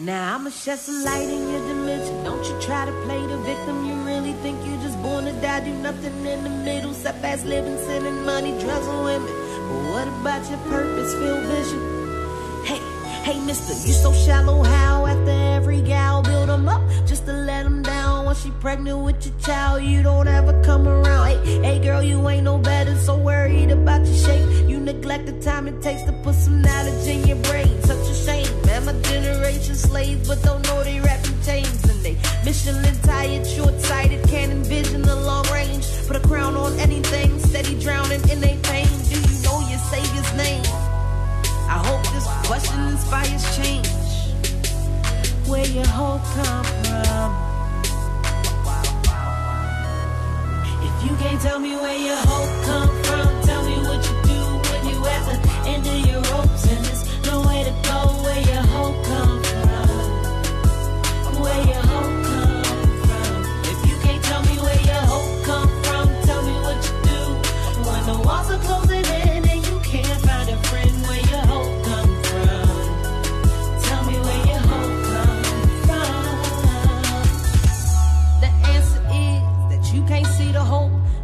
Now I'ma shed some light in your dimension. Don't you try to play the victim. You really think you're just born to die, do nothing in the middle. Set fast living, sending money, drugs, and women. But what about your purpose, feel vision? Hey, hey, mister, you so shallow. How after every gal build 'em up just to let 'em down? Once she pregnant with your child, you don't ever come around. Hey, hey, girl, you ain't no better. So worried about your shape. You neglect the time it takes to put some knowledge in your brain. Generation slaves, but don't know they wrapping chains and they Michelin tired, short sighted, can't envision the long range. Put a crown on anything, steady drowning in their pain. Do you know your savior's name? I hope this question inspires change. Where your hope come from? If you can't tell me where your hope come from, tell me what you do when you at the end of your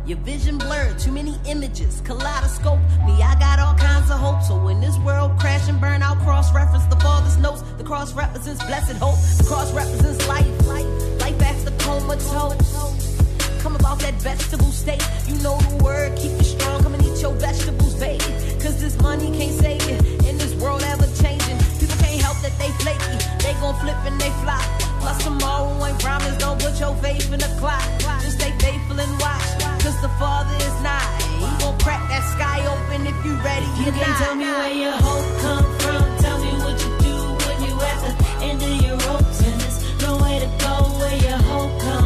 Your vision blurred, too many images, kaleidoscope. Me, I got all kinds of hope. So when this world crash and burn, I'll cross reference the father's notes. The cross represents blessed hope. The cross represents life. Life, life after comatose. Come about that vegetable state. You know the word, keep gon' flip and they fly. Plus tomorrow ain't promised. Don't put your faith in the clock. Just stay faithful and watch. Cause the Father is nigh. He gon' crack that sky open if you ready. You can't tell me where your hope come from. Tell me what you do when you at the end of your ropes. And there's no way to go where your hope come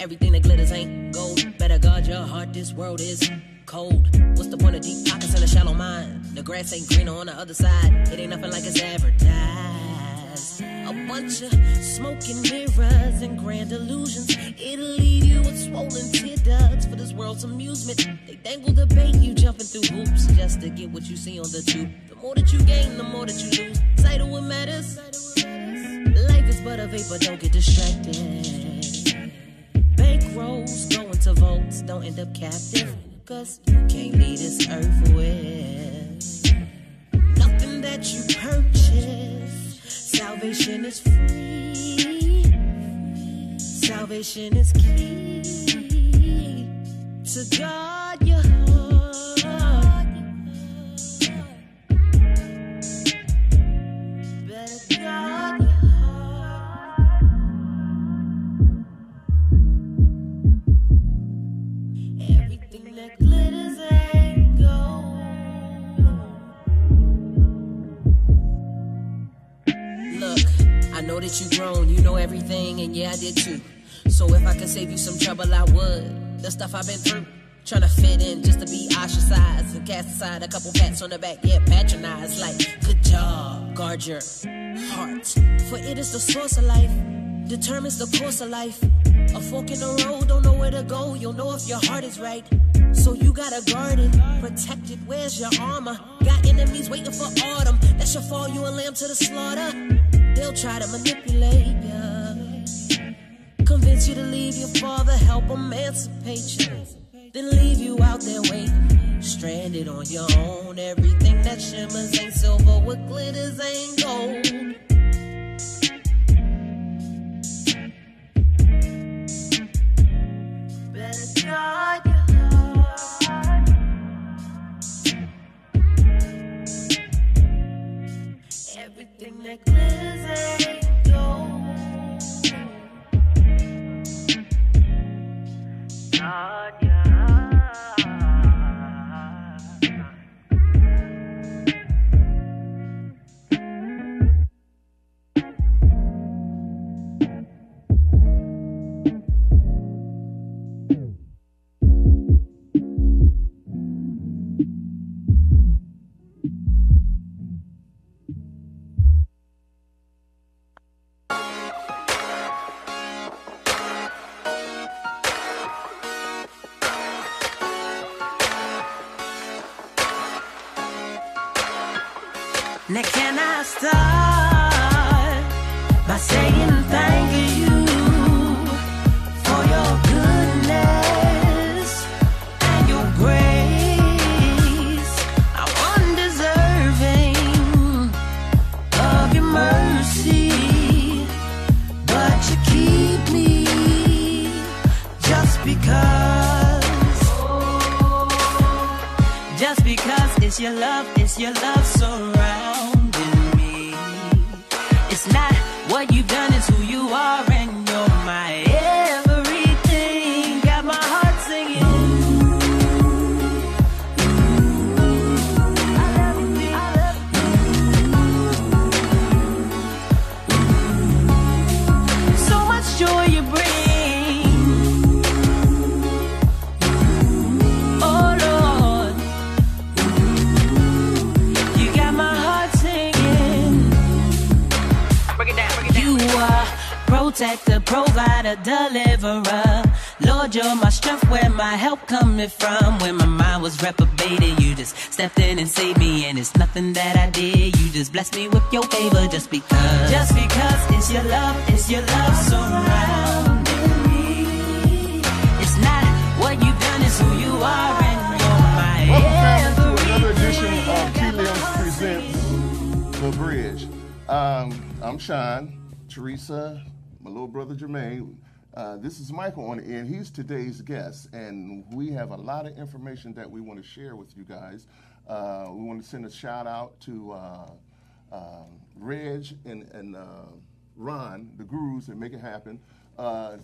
Everything that glitters ain't gold. Better guard your heart, this world is cold. What's the point of deep pockets and a shallow mind? The grass ain't greener on the other side. It ain't nothing like it's advertised. A bunch of smoking mirrors and grand illusions. It'll leave you with swollen tear ducts for this world's amusement. They dangle the bait, you jumping through hoops just to get what you see on the tube. The more that you gain, the more that you lose. Sight of what matters. Life is but a vapor, don't get distracted. Bankrolls going to votes, don't end up captive. Cause you can't leave this earth with nothing that you purchase. Salvation is free. Salvation is key to guard your that you grown, you know everything, and yeah, I did too. So if I could save you some trouble, I would. The stuff I've been through. Trying to fit in just to be ostracized and cast aside a couple pats on the back, yeah, patronized. Like, good job, guard your heart. For it is the source of life, determines the course of life. A fork in the road, don't know where to go. You'll know if your heart is right. So you gotta guard it, protect it. Where's your armor? Got enemies waiting for autumn. That should fall you a lamb to the slaughter. They'll try to manipulate ya. Convince you to leave your father, help emancipate you. Then leave you out there waiting, stranded on your own. Everything that shimmers ain't silver, what glitters ain't gold. Protector, provider, deliverer. Lord, you're my strength, where my help coming from. When my mind was reprobated, you just stepped in and saved me, and it's nothing that I did. You just blessed me with your favor, just because. Just because it's your love, it's your love surrounding me. It's not what you've done, it's who you are, and you're my Welcome, to another edition of Got my T-Lims heart Presents. The Bridge. Um, I'm Sean, Teresa, my little brother Jermaine. Uh, this is Michael on the end. He's today's guest, and we have a lot of information that we want to share with you guys. Uh, we want to send a shout out to uh, uh, Reg and, and uh, Ron, the gurus that make it happen. Uh,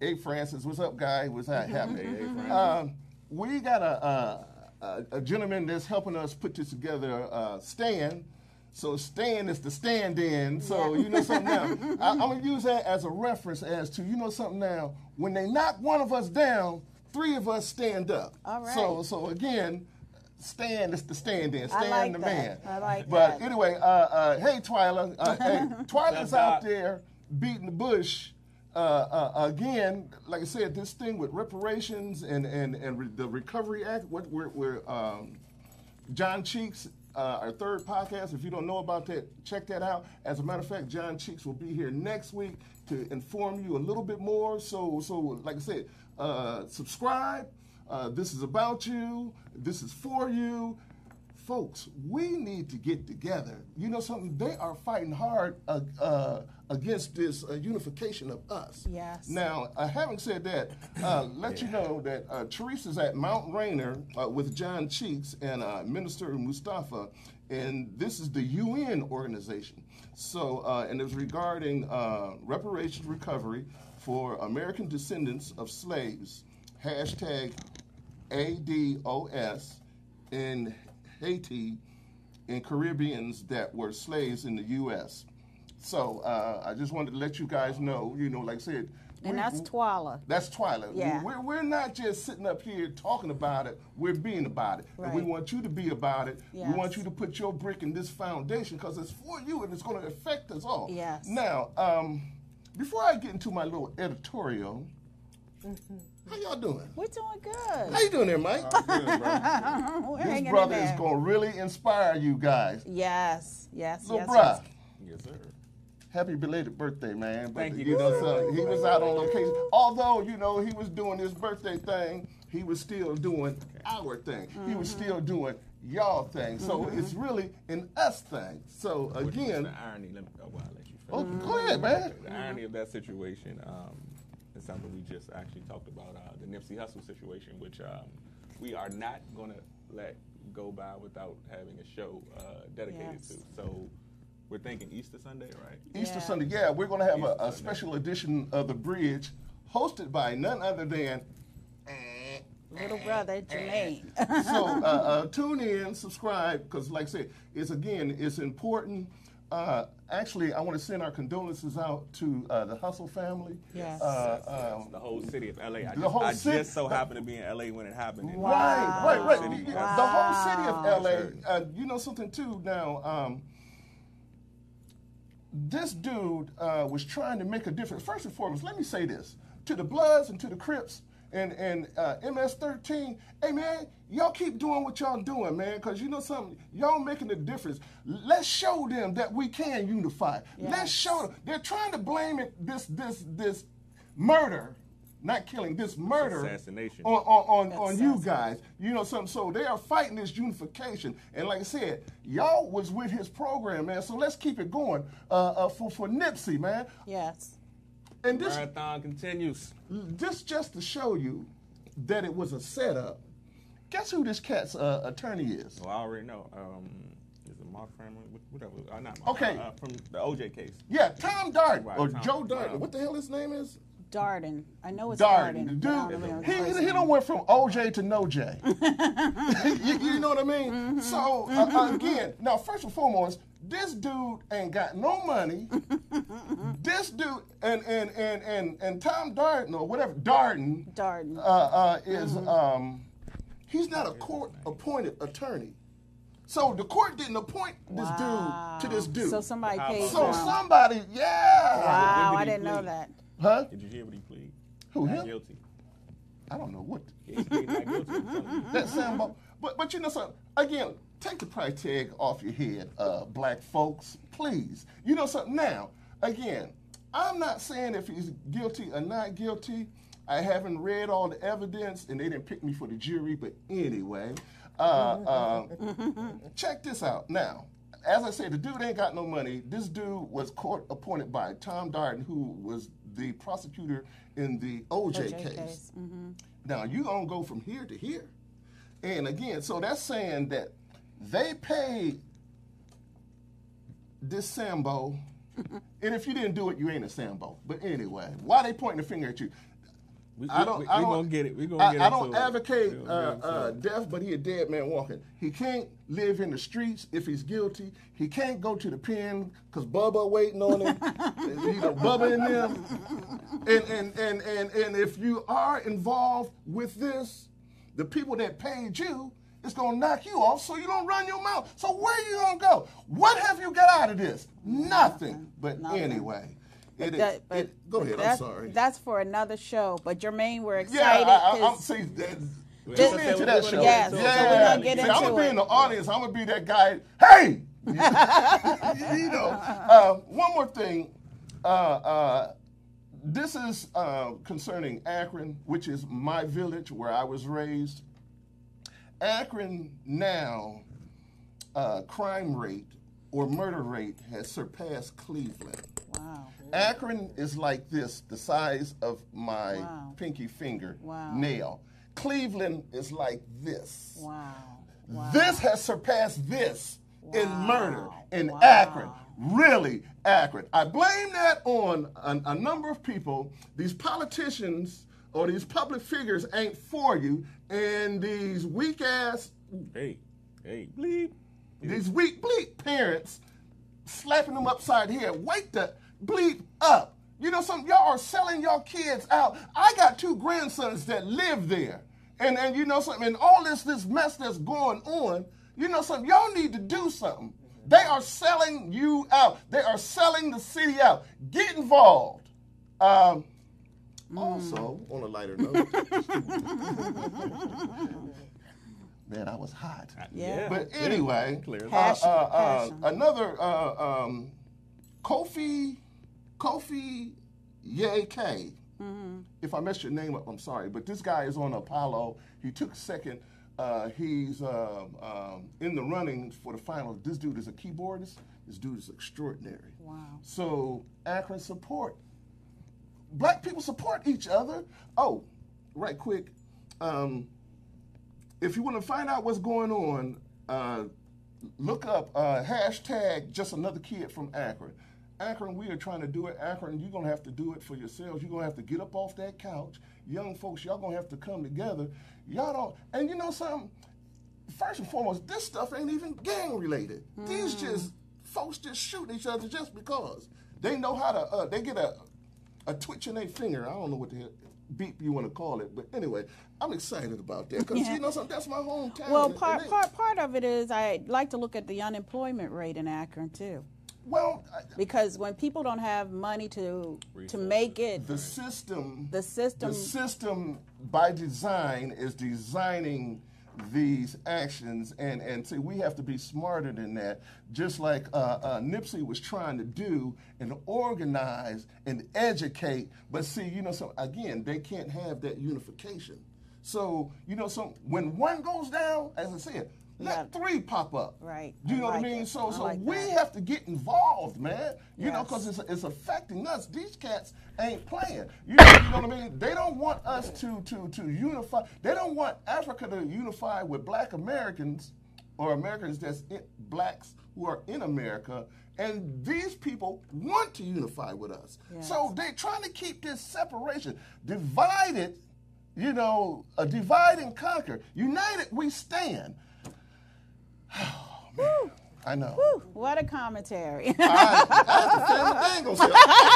A. Francis, what's up, guy? What's that happening? Um, we got a, a, a, gentleman that's helping us put this together, uh, Stan. So stand is the stand-in. So you know something now. I, I'm gonna use that as a reference as to you know something now. When they knock one of us down, three of us stand up. All right. So so again, stand is the stand-in. Stand like the that. man. I like But that. anyway, uh, uh, hey Twyla, uh, hey Twyla's out there beating the bush. Uh, uh, again, like I said, this thing with reparations and and and re- the Recovery Act. What we're, we're um, John Cheeks, uh, our third podcast. If you don't know about that, check that out. As a matter of fact, John Cheeks will be here next week to inform you a little bit more. So, so like I said, uh, subscribe. Uh, this is about you. This is for you. Folks, we need to get together. You know something? They are fighting hard uh, uh, against this uh, unification of us. Yes. Now, uh, having said that, uh, let you know that uh, Teresa's at Mount Rainier uh, with John Cheeks and uh, Minister Mustafa, and this is the UN organization. So, uh, and it's regarding uh, reparations recovery for American descendants of slaves. Hashtag ADOS in Haiti and Caribbeans that were slaves in the U.S. So uh, I just wanted to let you guys know, you know, like I said, And that's Twyla. that's Twilight. Yeah. We're, we're not just sitting up here talking about it, we're being about it. And we want you to be about it. We want you to put your brick in this foundation because it's for you and it's going to affect us all. Yes. Now, um, before I get into my little editorial, how y'all doing? We're doing good. How you doing there, Mike? We're This brother is going to really inspire you guys. Yes, yes, Little yes. bruh, yes. Yes, sir. happy belated birthday, man. But Thank you. you know, so he was out on location. Although, you know, he was doing his birthday thing, he was still doing our thing. He was Mm-hmm. still doing y'all thing. So it's really an us thing. So again, the irony. Let me, oh, well, I'll let you finish. oh, go ahead, man. The irony of that situation um, is something we just actually talked about. Uh, the Nipsey Hussle situation, which um, we are not going to let go by without having a show uh, dedicated Yes. to. So we're thinking Easter Sunday, right? Easter Yeah. Sunday, yeah, we're going to have a, a special edition of The Bridge hosted by none other than. Little brother Jermaine. so uh, uh, tune in, subscribe, because like I said, it's again, it's important. Uh, actually, I want to send our condolences out to uh, the Hussle family. Yes. Uh, um, the whole city of LA. I, the just, whole I city- just so happened to be in LA when it happened. Wow. Right, right, right. City. You- The whole city of LA. Uh, you know something too. Now, um, this dude uh, was trying to make a difference. First and foremost, let me say this to the Bloods and to the Crips and and uh, MS13. Hey man, y'all keep doing what y'all doing, man, because you know something. Y'all making a difference. Let's show them that we can unify. Let's show them. They're trying to blame it this this this murder. Not killing this murder assassination. on on, on, on you guys. You know something. So they are fighting this unification. And like I said, y'all was with his program, man. So let's keep it going uh, uh, for for Nipsey, man. yes. And this Marathon continues. this just to show you that it was a setup. Guess who this cat's uh, attorney is? Well, I already know. Um, is it Mark Framley? What- Whatever. Uh, not Mark. Okay. Uh, from the OJ case. Yeah, Tom Darden Right, or Tom- Joe Darden. Wow. What the hell his name is? Darden. I know it's Darden. Darden. The but I don't dude, he, he, he don't went from OJ to no J. you, you know what I mean? Mm-hmm. So uh, uh, again, now first and foremost, this dude ain't got no money. this dude and and and and and Tom Darden or whatever Darden Darden. uh, uh, is Mm-hmm. um, he's not a court appointed attorney. So the court didn't appoint this Wow. dude to this dude. So somebody paid So him. somebody, yeah. Wow, When I did he didn't know that. Huh? Did you hear what he pleaded? Who Not him? Guilty. I don't know what. Yeah, he pleaded not guilty. I'm telling you. that Sambo. But but you know something. Again, take the price tag off your head, uh, black folks, please. You know something. Now, again, I'm not saying if he's guilty or not guilty. I haven't read all the evidence, and they didn't pick me for the jury. But anyway, uh, uh, check this out. Now, as I said, the dude ain't got no money. This dude was court appointed by Tom Darden, who was the prosecutor in the OJ, OJ case. case, Now you're gonna go from here to here, and again, so that's saying that they paid this Sambo, and if you didn't do it, you ain't a Sambo. But anyway, why they pointing the finger at you? We, I don't. we, I we don't. gonna get it. We gonna I, get it. I don't it. advocate uh, gonna get into uh, death, but he a dead man walking. He can't live in the streets if he's guilty. He can't go to the pen because Bubba waiting on him. you know, Bubba in them. And, and and and and if you are involved with this, the people that paid you is gonna knock you off so you don't run your mouth. So where you gonna go? What have you got out of this? Nothing. But Nothing. anyway. It is, That- but- it, go but ahead. I'm that's- sorry. That's for another show. But Jermaine, we're Yeah, excited. I, I, I'm 'cause- see that. We're Tune into we're that show. get Yes, into so it. we're yeah, gonna get See, I'm gonna be it. in the audience. I'm gonna be that guy. Hey, you know. Uh, one more thing. Uh, uh, this is uh, concerning Akron, which is my village where I was raised. Akron now, uh, crime rate or murder rate has surpassed Cleveland. wow. Akron is like this, the size of my Wow. pinky finger Wow. nail. Cleveland is like this. Wow. Wow. This has surpassed this in murder in Wow. Akron. Really accurate. I blame that on a, a number of people. These politicians or these public figures ain't for you, and these weak ass, Hey, hey, bleep. these weak bleep parents slapping them upside the head. Wake the bleep up. You know something? Y'all are selling your kids out. I got two grandsons that live there. And and you know something, and all this this mess that's going on, you know something, y'all need to do something. They are selling you out. They are selling the city out. Get involved. Um, Mm. Also, on a lighter note, man, I was hot. Yeah. But anyway, Clear. uh, uh, uh, another uh, um, Kofi Kofi Ye K. Mm-hmm. If I messed your name up, I'm sorry. But this guy is on Apollo. He took second. Uh, he's um, um, in the running for the final. This dude is a keyboardist. This dude is extraordinary. Wow. So Akron support. Black people support each other. Oh, right quick. Um, if you want to find out what's going on, uh, look up uh, hashtag just another kid from Akron. Akron, we are trying to do it. Akron, you're going to have to do it for yourselves. You're going to have to get up off that couch. Young folks, y'all going to have to come together. Y'all don't, and you know something? First and foremost, this stuff ain't even gang related. These just, folks just shoot each other just because. They know how to, uh, they get a, a twitch in their finger. I don't know what the hell beep you want to call it, but anyway, I'm excited about that because Yeah. you know something. That's my hometown. Well, and- and part they- part part of it is I like to look at the unemployment rate in Akron too, Well, I- because when people don't have money to to make it, the system, the system, the system by design is designing these actions, and and see, we have to be smarter than that. Just like uh, uh, Nipsey was trying to do and organize and educate, but see, you know, so again, they can't have that unification. So you know, so when one goes down, as I said, let Yeah. three pop up. Right. You I know what I mean? it. So I so like we that. have to get involved, man. You know, because it's, it's affecting us. These cats ain't playing. You know, you know what I mean? They don't want us to to to unify. They don't want Africa to unify with Black Americans or Americans that's in, blacks who are in America. And these people want to unify with us. So they're trying to keep this separation. Divided, you know, a divide and conquer. United we stand. Oh. I know. Whew, what a commentary. I, I have to fan the Bengals here.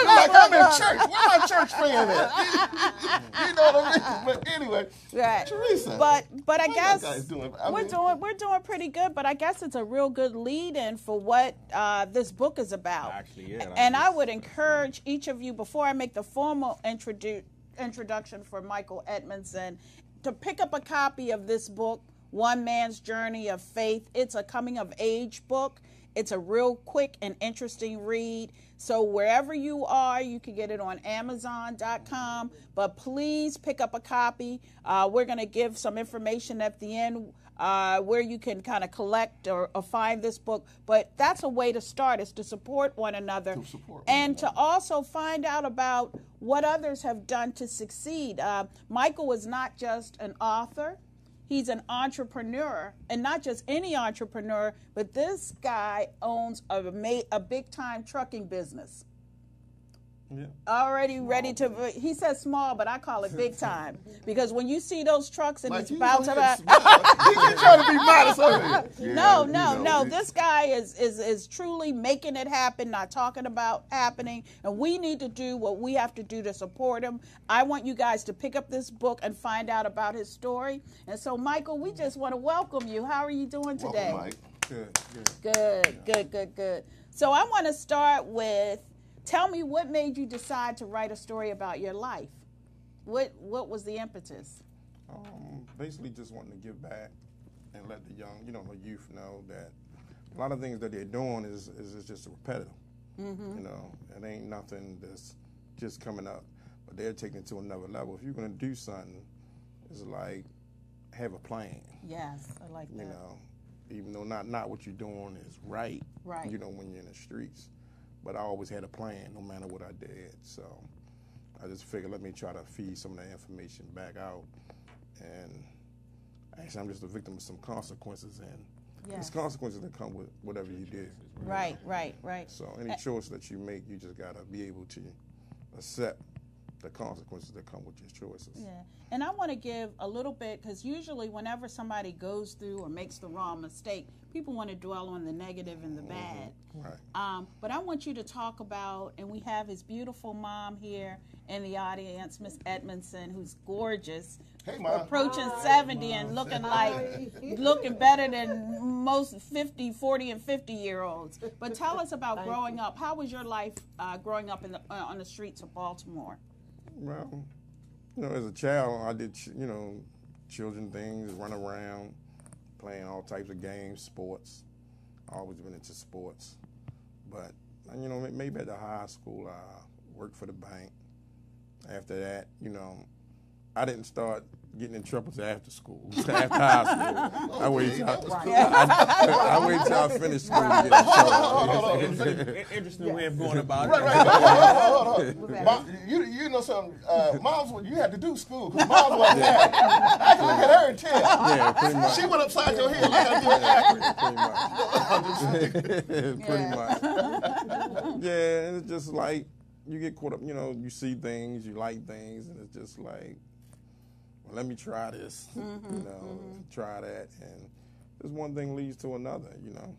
like I'm in church. Where my church fan at? you know what I mean? But anyway, Right. Teresa. But but I guess guys doing? I we're mean- doing we're doing pretty good. But I guess it's a real good lead in for what uh, this book is about. Actually, yeah, And I that's- would encourage each of you before I make the formal introdu- introduction for Michael Edmondson to pick up a copy of this book, One Man's Journey of Faith. It's a coming of age book. It's a real quick and interesting read. So wherever you are, you can get it on Amazon.com. But please pick up a copy. Uh, we're going to give some information at the end uh, where you can kind of collect or, or find this book. But that's a way to start is to support one another To support one and to also find out about what others have done to succeed. Uh, Michael was not just an author. He's an entrepreneur, and not just any entrepreneur, but this guy owns a, a big time trucking business. Yeah. Already ready to, he says small, but I call it big time. Because when you see those trucks and Like it's about to, smart. Trying to be modest here. no, no, you know, no. This guy is, is is truly making it happen, not talking about happening. And we need to do what we have to do to support him. I want you guys to pick up this book and find out about his story. And so, Michael, we just want to welcome you. How are you doing Welcome, today? Mike. Good, good. Good, good, good, good. So I want to start with tell me what made you decide to write a story about your life. What what was the impetus? Um, basically, just wanting to give back and let the young, you know, the youth know that a lot of things that they're doing is is, is just repetitive. Mm-hmm. You know, it ain't nothing that's just coming up, but they're taking it to another level. If you're gonna do something, it's like have a plan. Yes, I like that. You know, even though not not what you're doing is right. Right. You know, when you're in the streets, but I always had a plan, no matter what I did. So I just figured, let me try to feed some of that information back out. And actually, I'm just a victim of some consequences, and Yes. there's consequences that come with whatever you did. Right, right, right. So any choice that you make, you just gotta be able to accept the consequences that come with your choices. Yeah, and I want to give a little bit because usually, whenever somebody goes through or makes the wrong mistake, people want to dwell on the negative and the bad. Right. Um, but I want you to talk about, and we have his beautiful mom here in the audience, Miss Edmondson, who's gorgeous, Hey, Mom. approaching 70 and looking like, looking better than most 50, 40, and 50 year olds. But tell us about growing up. How was your life uh, growing up in the, uh, on the streets of Baltimore? Well, you know, as a child, I did, you know, children things, run around, playing all types of games, sports. Always been into sports. But, you know, maybe at the high school, I worked for the bank. After that, you know, I didn't start getting in trouble till after school, till after high school. I waited till I, I, I waited till I finished school to get in trouble. In- Interesting way of going about Right, it. right, right. Hold on, hold on. Mom, you, you know something? Uh, moms, you had to do school because moms wasn't there. I can look at her and tell. Yeah, pretty much. She went upside your head like I did Akron. pretty much. pretty much. Yeah, it's just like you get caught up. You know, you see things, you like things, and it's just like, well, let me try this. You mm-hmm, know, mm-hmm. try that, and just one thing leads to another. You know,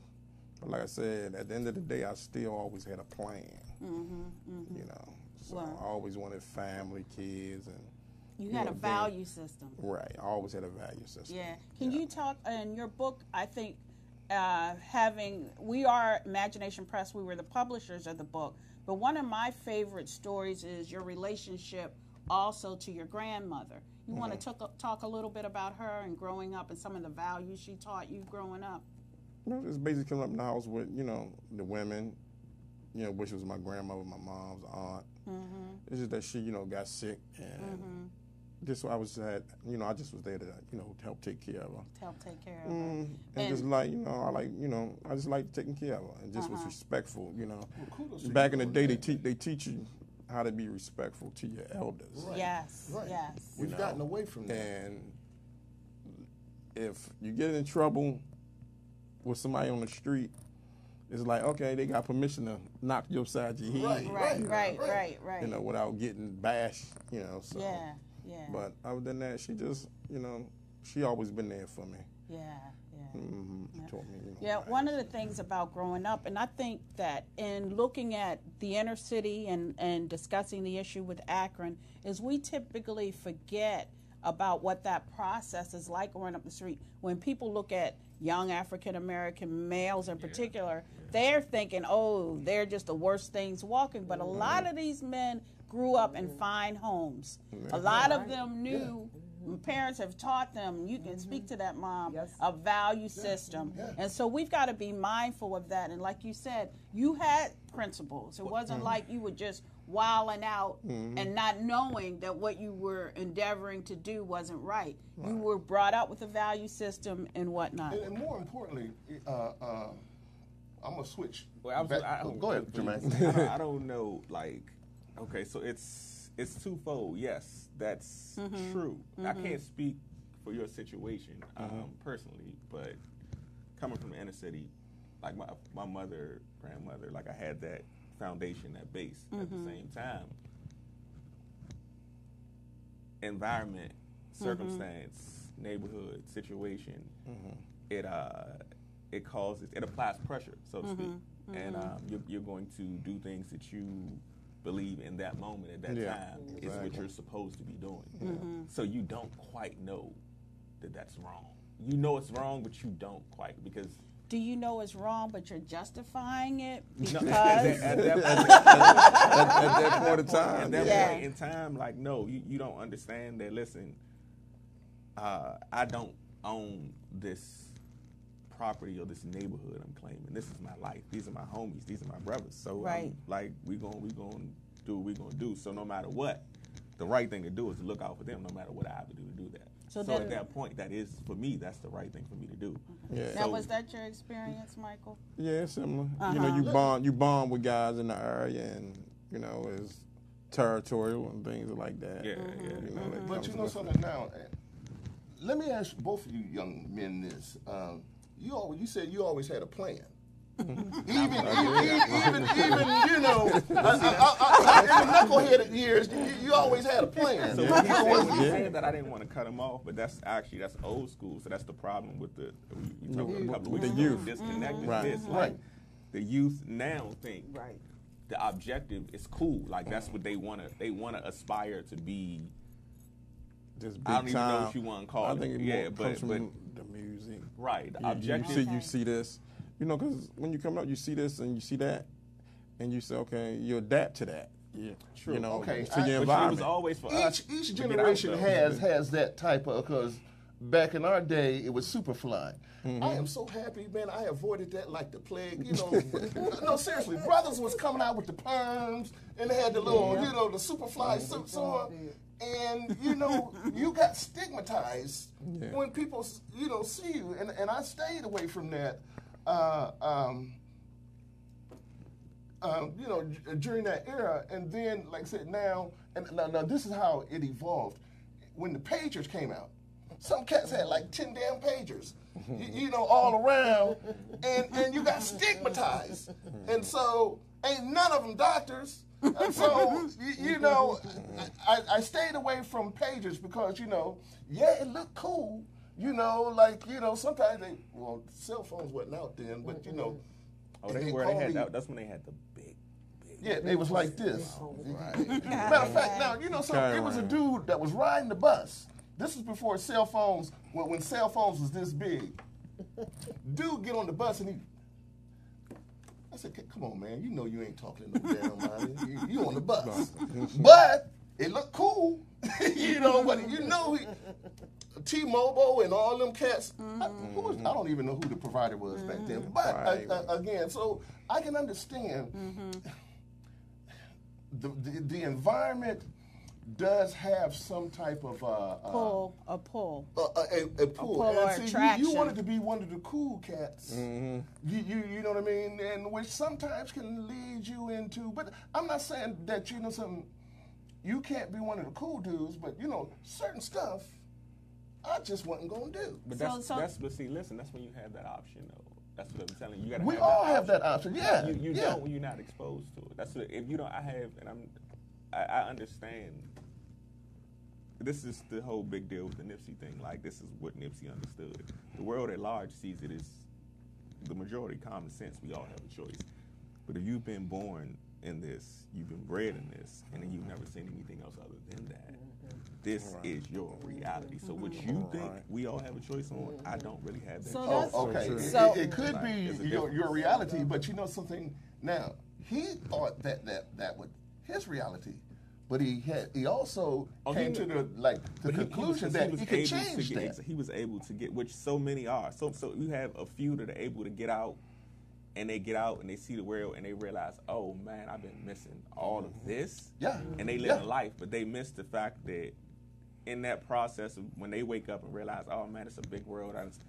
but like I said, at the end of the day, I still always had a plan. Mm-hmm, you know, so Wow. I always wanted family, kids, and You had know, a being- value system. right. I always had a value system. Yeah. Can you talk in your book? I think uh, having we are Imagination Press. We were the publishers of the book. But one of my favorite stories is your relationship also to your grandmother. You want to talk, talk a little bit about her and growing up and some of the values she taught you growing up. You know, just basically coming up in the house with, you know, the women, you know, which was my grandmother, my mom's aunt. Mm-hmm. It's just that she, you know, got sick and mm-hmm. just I was at, you know, I just was there to, you know, help take care of her. To help take care of her. Mm, and, And- just like, you know, I like, you know, I just like taking care of her and just was uh-huh. respectful, you know. kudos to Back in the day, that. they, te- they teach you how to be respectful to your elders. Right. Yes. Right. Yes. We've know. gotten away from that. And if you get in trouble with somebody on the street, it's like, okay, they got permission to knock you upside your head, Right. Right. Right. Right. Right. you know, without getting bashed, you know. So, Yeah. Yeah. but other than that, she just, you know, she always been there for me. yeah. Yeah. hmm Taught me. Yeah, one of the things about growing up, and I think that in looking at the inner city and, and discussing the issue with Akron, is we typically forget about what that process is like growing up the street. When people look at young African American males in particular, they're thinking, oh, they're just the worst things walking. But a lot of these men grew up in fine homes. A lot of them knew. Parents have taught them, you can speak to that mom, Yes. a value system. And so we've got to be mindful of that. And like you said, you had principles. It wasn't like you were just wilding out and not knowing that what you were endeavoring to do wasn't right. You were brought up with a value system and whatnot. And, and more importantly, uh, uh, I'm gonna switch. Well, I was, back- I, I, go ahead. Jermaine. I don't, I don't know. Like, okay, so it's it's twofold. Yes, that's mm-hmm. true. I mm-hmm. can't speak for your situation um, mm-hmm. personally, but coming from the inner city, like my my mother, grandmother, like I had that foundation, that base. At the same time, environment, circumstance, neighborhood, situation, it uh, it causes it applies pressure, so to speak, and um, you're, you're going to do things that you believe in that moment at that Yeah, time is what you're supposed to be doing. So you don't quite know that that's wrong. You know it's wrong, but you don't quite because Do you know it's wrong, but you're justifying it no, because at, that, at, that, at, at that point in time, at that Yeah. point in time, like no, you, you don't understand that. Listen, uh, I don't own this property or this neighborhood I'm claiming. This is my life. These are my homies. These are my brothers. So Right. I'm, like we going we going to do what we going to do. So no matter what, the right thing to do is to look out for them. No matter what I have to do to do that. So So, at that point, that is for me. That's the right thing for me to do. Yeah. now was that your experience, Michael? Yeah, similar. You Uh-huh. know, you bond you bond with guys in the area, and you know, it's territorial and things like that. Yeah, Mm-hmm. yeah. You know, that But you know something now. Let me ask both of you young men this. Um, you always, you said you always had a plan. even, even, even, even, you know, I, I, I, in the knuckleheaded years, you, you always had a plan. So when he said, when he said that, I didn't want to cut him off, but that's actually that's old school. So that's the problem with the we, we talked about a couple of weeks the ago, youth. disconnect is Right. this. Like, Right. The youth now think Right. the objective is cool. Like that's what they want to they want to aspire to be. Just big I don't even know what you wanna call I it. think it Yeah, but- but- the music. Right. The You- you, objective. see, you see this, you know, because when you come up, you see this and you see that, and you say, okay, you adapt to that. Yeah, True. You know, Okay, to I- your Which it was always for us. each each to get out, generation has has that type of because back in our day it was Superfly. Mm-hmm. I am so happy, man. I avoided that like the plague. You know, no seriously, brothers was coming out with the perms and they had the little, you know, the Superfly suits on, and you know, you got stigmatized Yeah. when people, you know, see you, and and I stayed away from that. Uh, um, um, you know, during that era, and then, like I said, now, and now, now this is how it evolved. When the pagers came out, some cats had like ten damn pagers, you, you know, all around, and and you got stigmatized, and so ain't none of them doctors. And so you, you know, I, I stayed away from pagers because you know, yeah, it looked cool. You know, like you know, sometimes they well, cell phones wasn't out then, but you know. Oh, and they were. They had me- that, that's when they had the big. big yeah, it was like this. right. Matter of fact, now you know something. It was a dude that was riding the bus. This was before cell phones. When, when cell phones was this big, dude get on the bus and he. I said, "Come on, man. You know you ain't talking to no damn money. You, you on the bus, but it looked cool, you know. But you know, he, T-Mobile and all them cats. I, who was, I don't even know who the provider was back then. But uh, Right. uh, again, so I can understand the, the, the environment does have some type of uh, uh, Pull, a pull. a, a, a pull. pull and or see, you- You, wanted to be one of the cool cats. You, you, you know what I mean? And which sometimes can lead you into. But I'm not saying that you know some. You can't be one of the cool dudes, but you know certain stuff. I just wasn't gonna do. But that's so- that's but see, listen, that's when you have that option though. That's what I'm telling you. You gotta We have all that have that option. Yeah, You, you yeah. don't when you're not exposed to it. That's what, if you don't. I have, and I'm. I, I understand. This is the whole big deal with the Nipsey thing. Like this is what Nipsey understood. The world at large sees it as the majority common sense. We all have a choice. But if you've been born in this, you've been bred in this, and then you've never seen anything else other than that. This is your reality. So what you think Right. we all have a choice on, I don't really have that. So choice. Oh, okay. true. It- So- it, it could Like, be your, your reality, but you know something. Now he thought that that that was his reality, but he had he also Oh, he came to the like the But he- he conclusion was- that was he, could change get, that. He was able to get, which so many are. So, so you have a few that are able to get out, and they get out and they see the world and they realize, oh man, I've been missing all of this. Yeah. And they live Yeah. a life, but they miss the fact that in that process of when they wake up and realize, oh man, it's a big world. I just,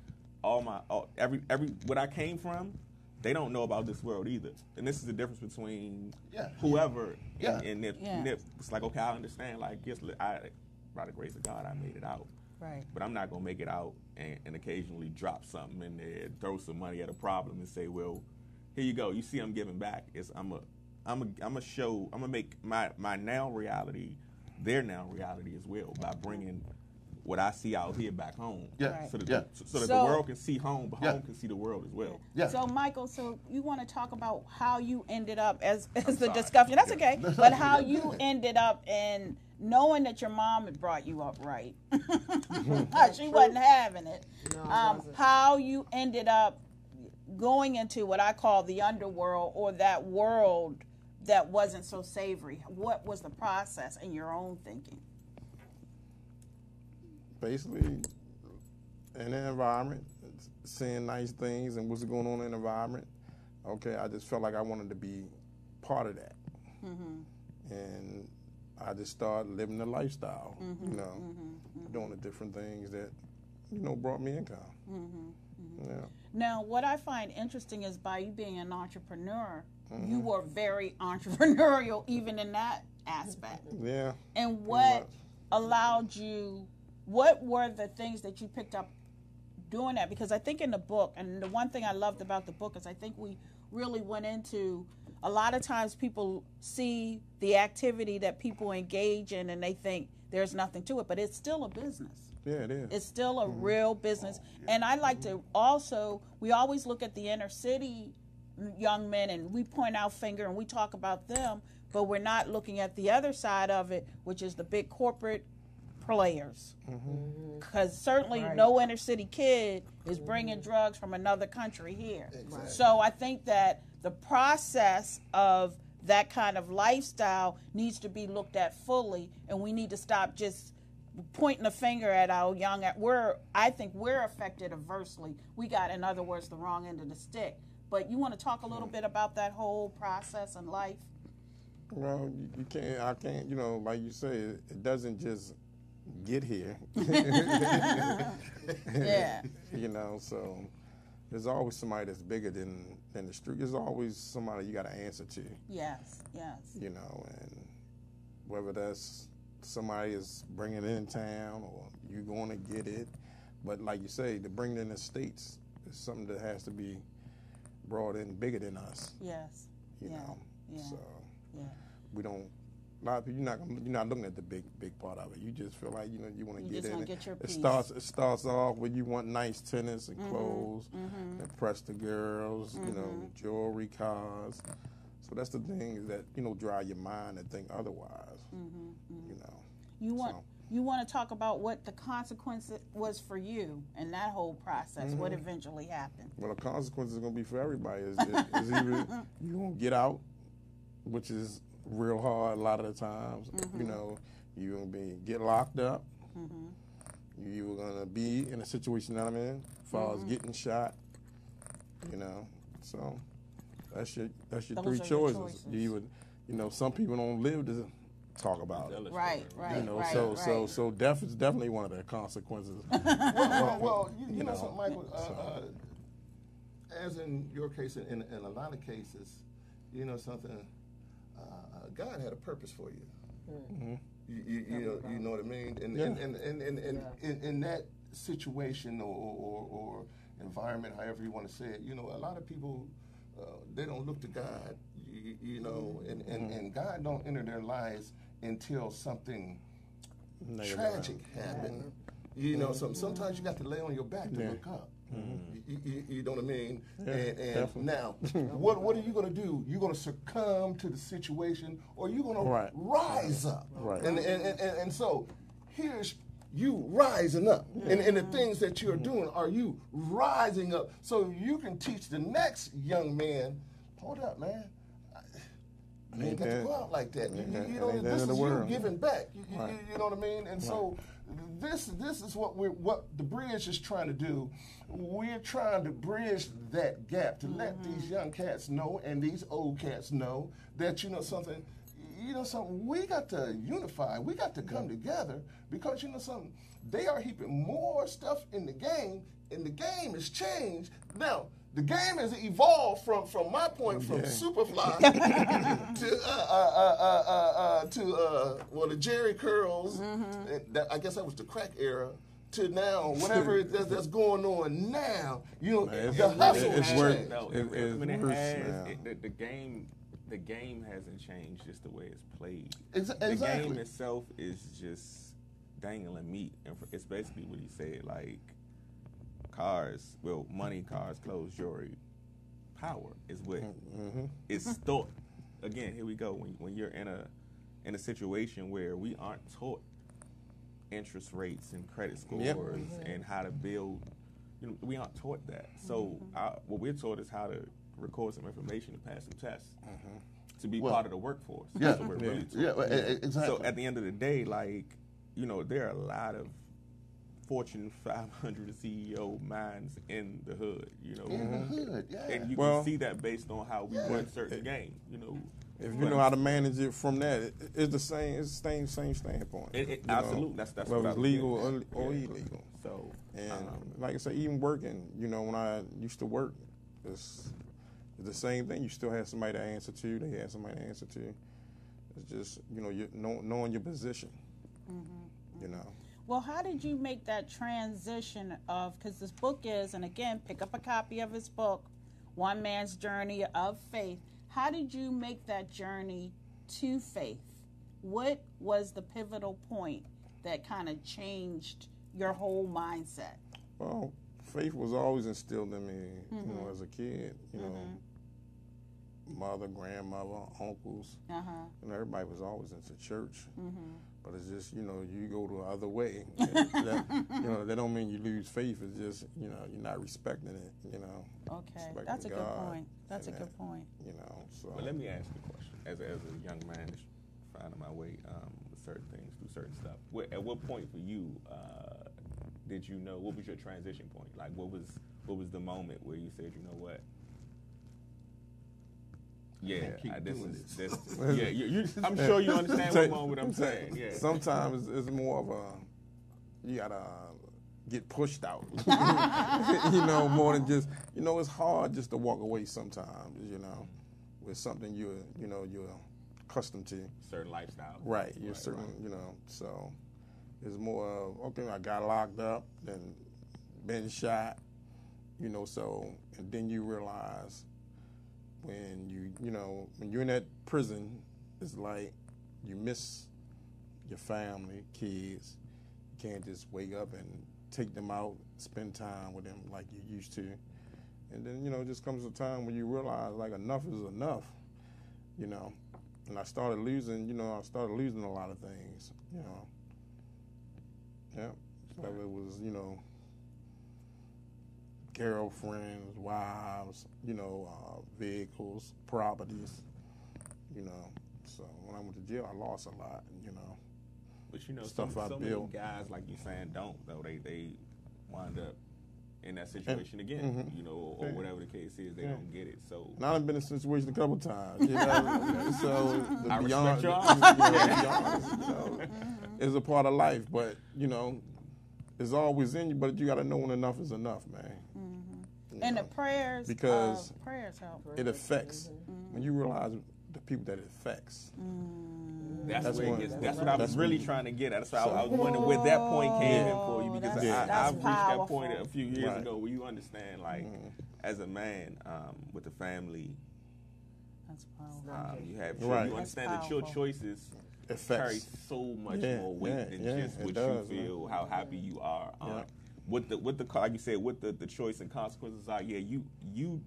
all my, all, every, every, what I came from. They don't know about this world either, and this is the difference between Yeah. whoever Yeah. and, and Nip, Yeah. Nip. It's like okay, I understand. Like, yes, I, by the grace of God, I made it out Right. but I'm not gonna make it out and, and occasionally drop something in there, throw some money at a problem, and say, "Well, here you go. You see, I'm giving back. It's I'm a, I'm a, I'm a show. I'm gonna make my my now reality, their now reality as well by bringing what I see out here back home. Yeah. Right. So that, Yeah. the, so that So- the world can see home, but Yeah. home can see the world as well. Yeah. So, Michael, so you want to talk about how you ended up as, as the sorry. discussion? That's okay. But how you ended up in knowing that your mom had brought you up right. she wasn't having it. No, Um, wasn't. how you ended up going into what I call the underworld or that world that wasn't so savory. What was the process in your own thinking? Basically in the environment, seeing nice things and what's going on in the environment. Okay, I just felt like I wanted to be part of that, mm-hmm. and I just started living the lifestyle. You mm-hmm. know, mm-hmm. doing the different things that you know brought me income. Yeah. Now, what I find interesting is by you being an entrepreneur, you were very entrepreneurial even in that aspect. Yeah. And what allowed you, what were the things that you picked up doing that? Because I think in the book, and the one thing I loved about the book is I think we, really went into a lot of times people see the activity that people engage in and they think there's nothing to it, but it's still a business. Yeah, it is. It's still a mm-hmm. real business. Oh, and I like to mm-hmm. also, we always look at the inner city young men and we point out finger and we talk about them, but we're not looking at the other side of it, which is the big corporate players. Mm-hmm. Because certainly no inner city kid is mm-hmm. bringing drugs from another country here. So I think that the process of that kind of lifestyle needs to be looked at fully, and we need to stop just pointing a finger at our young. At We're, I think, we're affected adversely. We got, in other words, the wrong end of the stick. But you want to talk a little bit about that whole process and life? Well, you, you can't. I can't. You know, like you say, it, it doesn't just get here. Yeah. you know, so there's always somebody that's bigger than than the street. There's always somebody you got to answer to. Yes, yes. You know, and whether that's somebody is bringing it in town or you're going to get it, but like you say, to bring it in the states is something that has to be brought in bigger than us. Yes. You Yeah, know, yeah, so yeah. we don't. A lot of people, you're not you're not looking at the big big part of it. You just feel like you know you want to get in. it. get it starts it starts off when you want nice tennis Mm-hmm, and clothes, impress the girls, you know, jewelry, cars. So that's the thing that you know drive your mind and think otherwise. Mm-hmm, You know, You want So- you want to talk about what the consequence was for you and that whole process. What Mm-hmm. eventually happened? well the consequences is gonna be for everybody. Is, is, is either you gonna get out, which is real hard a lot of the times. Mm-hmm. You know, you gonna be get locked up. You were gonna be in a situation that I'm in, as far Mm-hmm. as getting shot. You know, so that's your that's your Those three are your choices. choices. You would, you know, some people don't live to talk about it. Tell Right, right, You know, right, so right. so so death is definitely one of the consequences. well, well, you, you You know, know, something, Michael. Uh, so- uh, as in your case, in, in a lot of cases, you know something. God had a purpose for you. Hmm. Mm-hmm. You, you, you know, you know what I mean. And and, and, and, and, and in, in that situation or, or, or environment, however you want to say it, you know, a lot of people uh, they don't look to God. You, you know, mm-hmm. and, and, and God don't enter their lives until something Negative. tragic happened. You know, some, mm-hmm. sometimes you got to lay on your back to Yeah. look up. Mm-hmm. You, you, you know what I mean? Yeah, and and now, what what are you going to do? You're going to succumb to the situation, or you're going Right. to rise up. Right. And, and, and, and, so here's you rising up. And, and the things that you're doing are you rising up so you can teach the next young man, hold up, man. You ain't got to go out like that. You, you, know, this is you giving back. You, you- Right. know what I mean? And so this this is what we what the bridge is trying to do. We're trying to bridge that gap to let mm-hmm. these young cats know and these old cats know that you know something. You know something. We got to unify. We got to come together because you know something. They are heaping more stuff in the game, and the game has changed now. The game has evolved from, from my point, from Yeah. Superfly to uh, uh, uh, uh, uh, uh, to uh, well the Jerry curls. and that, I guess that was the crack era. To now, whatever it is that's going on now, you know, Man, it's- the hustle it's has worse. changed. No, It- it, it's I mean, it worse has. It, the, the game, the game hasn't changed. Just the way it's played. Ex- The exactly. game itself is just dangling meat, and for, it's basically what he said. Like cars, well, money, cars, clothes, jewelry, power is what mm, Mm-hmm. it's thought. Again, here we go. When when you're in a in a situation where we aren't taught interest rates and credit mm-hmm. scores Yep. and how to build, you know, we aren't taught that. So mm-hmm. our, what we're taught is how to record some information to pass some tests mm-hmm. to be Well, part of the workforce. Yeah, That's what we're yeah, really taught. yeah, well, exactly. So at the end of the day, like, you know, there are a lot of Fortune 500 CEO minds in the hood, you know. in the hood, yeah. And you Well- can see that based on how we run certain games, you know. If you know how to manage it from that, it, it's the same. It's the same same standpoint. It- it- you know, absolutely. That's- that's whether what I it's was legal getting or, or Yeah. illegal. So, And um, like I say, even working, you know, when I used to work, it's, it's the same thing. You still have somebody to answer to. They have somebody to answer to. It's just you know, you know, knowing your position. Mm-hmm. You know. Well, how did you make that transition of because this book is, and again, pick up a copy of his book, One Man's Journey of Faith. How did you make that journey to faith? What was the pivotal point that kind of changed your whole mindset? Well, faith was always instilled in me, you know, mm-hmm. as a kid. You know, mm-hmm. mother, grandmother, uncles, Uh huh. and everybody was always into church. Mm-hmm. But it's just, you know, you go the other way. that, you know, that don't mean you lose faith. It's just, you know, you're not respecting it. You know, Okay, Respecting that's a good point. That's a good that. point. you know. So But let me ask you a question. As a, as a young man just finding my way um, with certain things, through certain stuff, what, at what point for you uh, did you know, what was your transition point? Like, what was what was the moment where you said, you know what? Yeah, keep I, this is this. yeah, you, you, I'm sure you understand what moment I'm saying. Yeah. Sometimes it's, more of a you gotta uh, get pushed out. you know, more than just you know, it's hard just to walk away sometimes. You know, with something you're you know you're accustomed to. certain lifestyle. Right, you're Right, certain. right. You know, so it's more of okay. I got locked up, and been shot. You know, so and then you realize when you you know when you're in that prison, it's like you miss your family, kids. You can't just wake up and take them out, spend time with them like you used to. And then you know, just comes a time when you realize like enough is enough. You know, and I started losing. You know, I started losing a lot of things. You know, yeah. So it was you know girlfriends, wives, you know, uh, vehicles, properties, you know. So when I went to jail, I lost a lot, you know. But you know, Stuff some, I so built. guys, like you saying, don't though. They they wind up in that situation again, mhm. you know, or whatever the case is. They Yeah. don't get it. So And I've been in a situation a couple times, you know. so the I beyond, respect your you know, beyond, you know, is a part of life, but you know, it's always in you. But you got to know when enough is enough, man. You And the prayers, Because uh, prayers help. it affects when you realize the people that it affects. that's, That's where it gets. That's what I was that's really one- trying to get at. That's why I, I was wondering where that point came in for you because that's- I, that's I've reached that point a few years Right. ago where you understand, like, as a man um, with a family, That's powerful. um, you have Right. you understand that your choices Affects. carry so much Yeah, more weight yeah, than yeah, just what does, you man. feel, how happy you are. Um, Yeah. What the what the like you said, what the, the choice and consequences are. Yeah, you you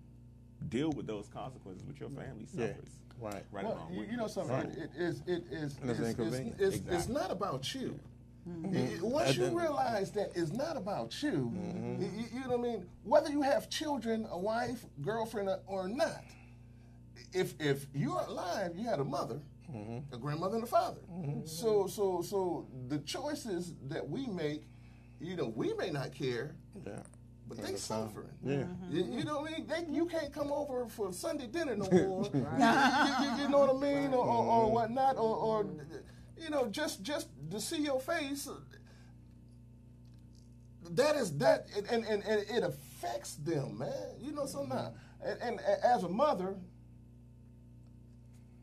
deal with those consequences, but your family Yeah. suffers. Right. Right Well, along you, you know something. Right. it is it is it's, It's, it's, inconvenient. it's, it's Exactly. not about you. Mm-hmm. It- once you realize that it's not about you, you, you- you know what I mean. Whether you have children, a wife, girlfriend, or, or not, if if you're alive, you had a mother, a grandmother, and a father. So so so the choices that we make, you know, we may not care, Yeah. but they Understand. suffering. Yeah. Mm-hmm. You, you know what I mean? They, you can't come over for Sunday dinner no more. you, you- you know what I mean, or, or, or whatnot, or, or you know, just just to see your face. That is that, and, and, and it affects them, man. You know, so now, and, and as a mother,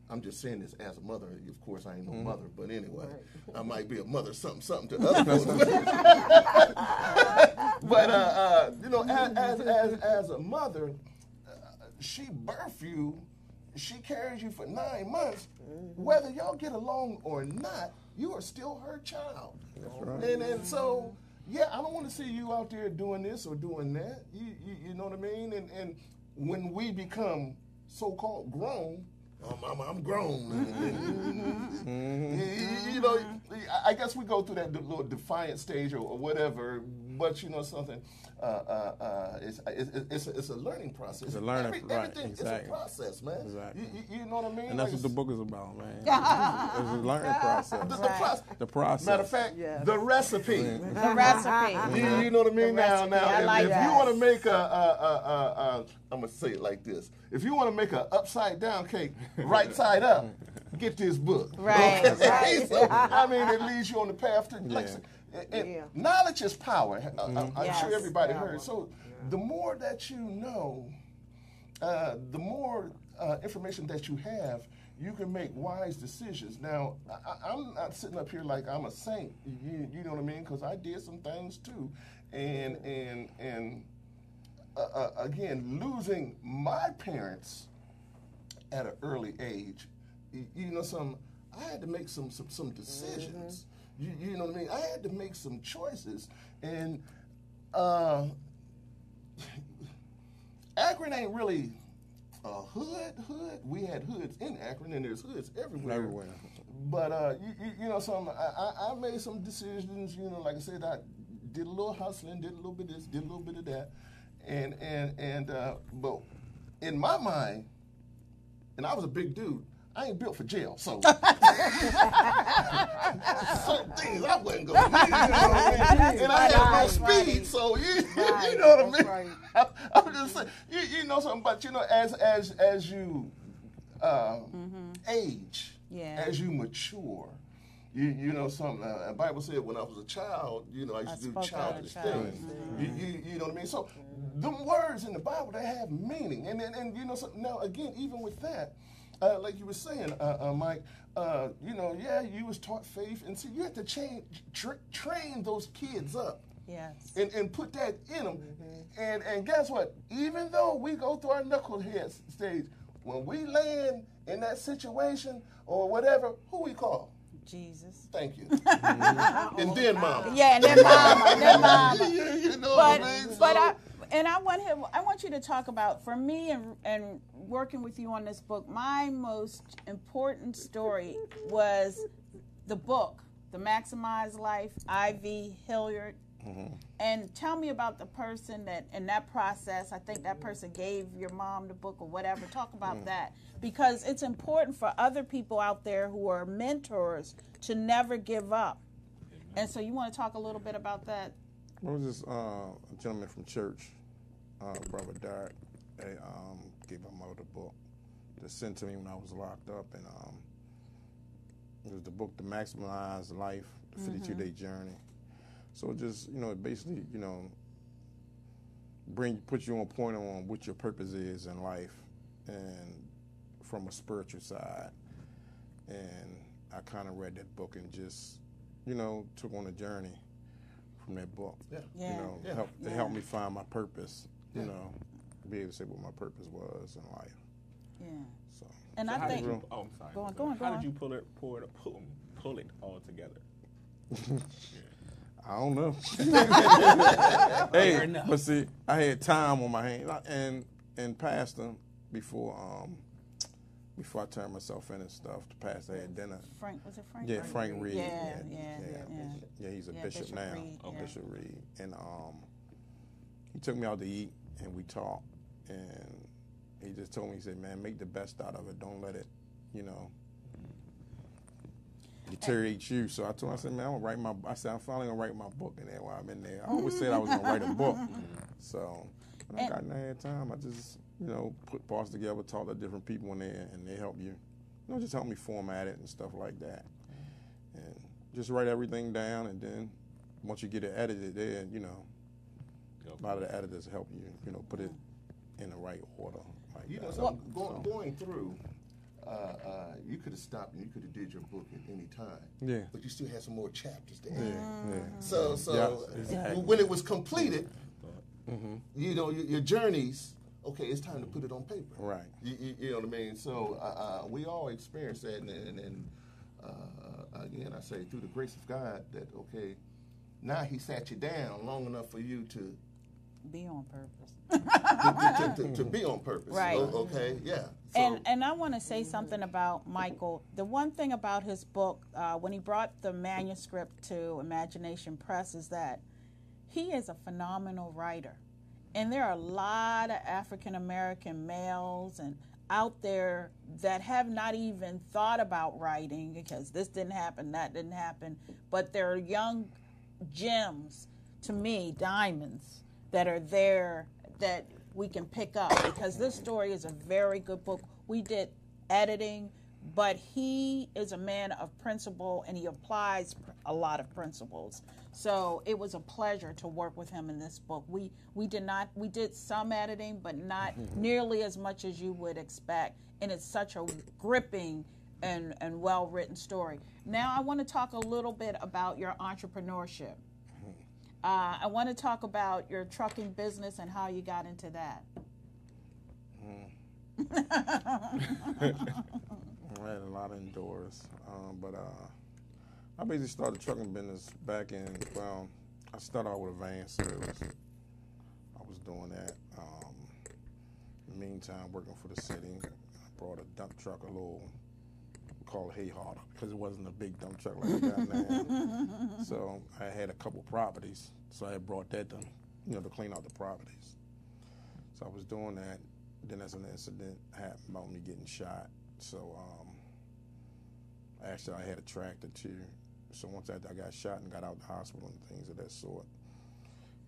I'm just saying this as a mother. Of course, I ain't no mother, but anyway, I might be a mother, something, something to other folks. but uh, uh, you know, as, as as as a mother, uh, she birthed you. She carries you for nine months. Whether y'all get along or not, you are still her child. That's right. And and so, yeah, I don't want to see you out there doing this or doing that. You you, you know what I mean? And and when we become so-called grown. I'm, I'm grown. you, mm-hmm. you know, I guess we go through that little defiant stage or whatever. But you know something, uh, uh, uh, it's, it's, it's, a, it's a learning process. It's a learning- Every- right, everything exactly. is a process, man. Exactly. You, you, you know what I mean? And that's Like what the book is about, man. it's, it's a learning process. the, the, process. The process. Matter of fact, the recipe. The recipe. You, you know what I mean? Now, now, I if, like if you want to make a, a, a, a, a, I'm gonna say it like this: if you want to make an upside down cake, right side up, get this book. Right, Okay? right. So, I mean, it leads you on the path to. Like, Yeah. And- and Yeah. Knowledge is power. I- I, am Yes, sure everybody power. heard. So, the more that you know, uh, the more uh, information that you have, you can make wise decisions. Now, I, I'm not sitting up here like I'm a saint. You, you know what I mean? Because I did some things too, and and and uh, uh, again, losing my parents at an early age, you, you know, some I had to make some some, some decisions. You, you know what I mean? I had to make some choices, and uh, Akron ain't really a hood. Hood. We had hoods in Akron, and there's hoods everywhere. Everywhere. But uh, you, you, you know, some I, I, I made some decisions. You know, like I said, I did a little hustling, did a little bit of this, did a little bit of that, and and and uh, but in my mind, and I was a big dude. I ain't built for jail, so certain things I wasn't gonna do. You know I mean? And I had no speed, right. so you, Right, you know what I mean. I, I'm just saying, you, you know something, but you know, as as as you uh, age, Mm-hmm. Yeah. as you mature, you you know something. Uh, the Bible said when I was a child, you know, I used I to do spoke out of childish child. things. You, you, you know what I mean? So, them words in the Bible they have meaning, and and, and you know, something. now again, even with that. Uh, like you were saying, uh, uh, Mike, uh, you know, yeah, you was taught faith, and so you have to change, tra- train those kids up Yes. and, and put that in them. And and guess what? Even though we go through our knucklehead stage, when we land in that situation or whatever, who we call? Jesus. Thank you. and then mama. Yeah, and then mama, and then mama. you, you know but what I mean? but I and I want him. I want you to talk about for me and and working with you on this book. My most important story was the book, The Maximized Life, I.V. Hilliard. Mm-hmm. And tell me about the person that in that process. I think that person gave your mom the book or whatever. Talk about mm. that because it's important for other people out there who are mentors to never give up. And so you want to talk a little bit about that? There was this uh, gentleman from church, uh, Brother Derek. They um, gave my mother the book to send to me when I was locked up, and um, it was the book to maximize life, the 52 day journey. So it just you know, it basically you know, bring put you on point on what your purpose is in life, and from a spiritual side. And I kind of read that book and just you know took on a journey from that book Yeah. Yeah. you know, Yeah. help to Yeah. help me find my purpose. You know, be able to say what my purpose was in life. Yeah. So And So I think you, oh, I'm sorry. Go on, go on, go How on. did you pull it, pull it, pull, pull it all together? I don't know. Hey, but see, I had time on my hands, and and pastor before um before I turned myself in and stuff. The pastor had dinner. Frank was it Frank? Yeah, Frank Reed. Yeah, yeah, yeah, yeah. yeah. Yeah, he's a bishop, Bishop now. Reed. Bishop Reed, and um, he took me out to eat, and we talked, and he just told me, he said, "Man, make the best out of it. Don't let it, you know." Deteriorate you. So I told him, I said, man, I'm gonna write my. I said, I'm finally gonna write my book in there while I'm in there. I always said I was gonna write a book. So when I And- got in there time, I just, you know, put parts together, talk to different people in there, and they help you, you know, just help me format it and stuff like that and just write everything down and then once you get it edited then you know a lot of the editors help you you know put it in the right order like You know, that. so going, going through, uh, uh, you could have stopped and you could have did your book at any time. Yeah. But you still had some more chapters to add. yeah, yeah. So, so Yeah, exactly. when it was completed, you know, your, your journeys. Okay, it's time to put it on paper. Right. You, you, you know what I mean? So uh, uh, we all experience that, and, and, and uh, again, I say through the grace of God that okay, now He sat you down long enough for you to Be on purpose. to, to, to, to be on purpose. Right. O- okay. Yeah. So, And and I want to say something about Michael. The one thing about his book, uh, when he brought the manuscript to Imagination Press, is that he is a phenomenal writer, and there are a lot of African American males and out there that have not even thought about writing because this didn't happen, that didn't happen, but there are young gems to me, diamonds that are there that we can pick up because this story is a very good book. We did editing, but he is a man of principle and he applies a lot of principles. So it was a pleasure to work with him in this book. We we did not we did some editing, but not nearly as much as you would expect. And it's such a gripping and, and well written story. Now I want to talk a little bit about your entrepreneurship. Uh, I want to talk about your trucking business and how you got into that. I had a lot of indoors, um, but uh, I basically started trucking business back in. Well, I started out with a van service. I was doing that. Um, meantime, working for the city, I brought a dump truck, a little called hay hauler, because it wasn't a big dump truck like we got now. so I had a couple properties, so I had brought that to, you know, to clean out the properties. So I was doing that. Then as an incident happened about me getting shot. So um, actually, I had a tractor too. So once after I got shot and got out of the hospital and things of that sort,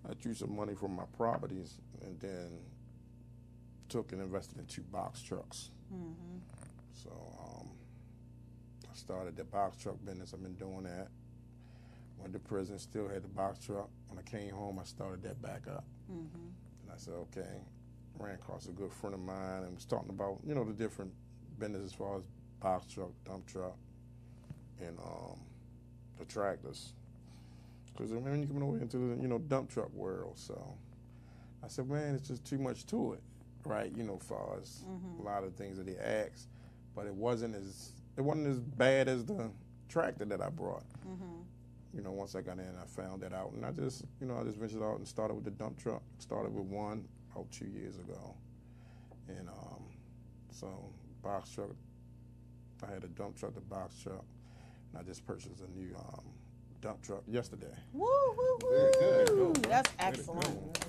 I drew some money from my properties and then took and invested in two box trucks. So um, I started the box truck business. I've been doing that. Went to prison, still had the box truck. When I came home, I started that back up. And I said, okay. Ran across a good friend of mine and was talking about, you know, the different businesses as far as box truck, dump truck, and um, the tractors. Because I mean, you come over into the, you know, dump truck world. So I said, man, it's just too much to it, right? You know, far as a lot of things that he asked, but it wasn't as it wasn't as bad as the tractor that I brought. You know, once I got in, I found that out, and I just, you know, I just ventured out and started with the dump truck. Started with one about two years ago, and um, so box truck. I had a dump truck, the box truck, I just purchased a new um, dump truck yesterday. Woo, woo, Very good. woo. That's excellent.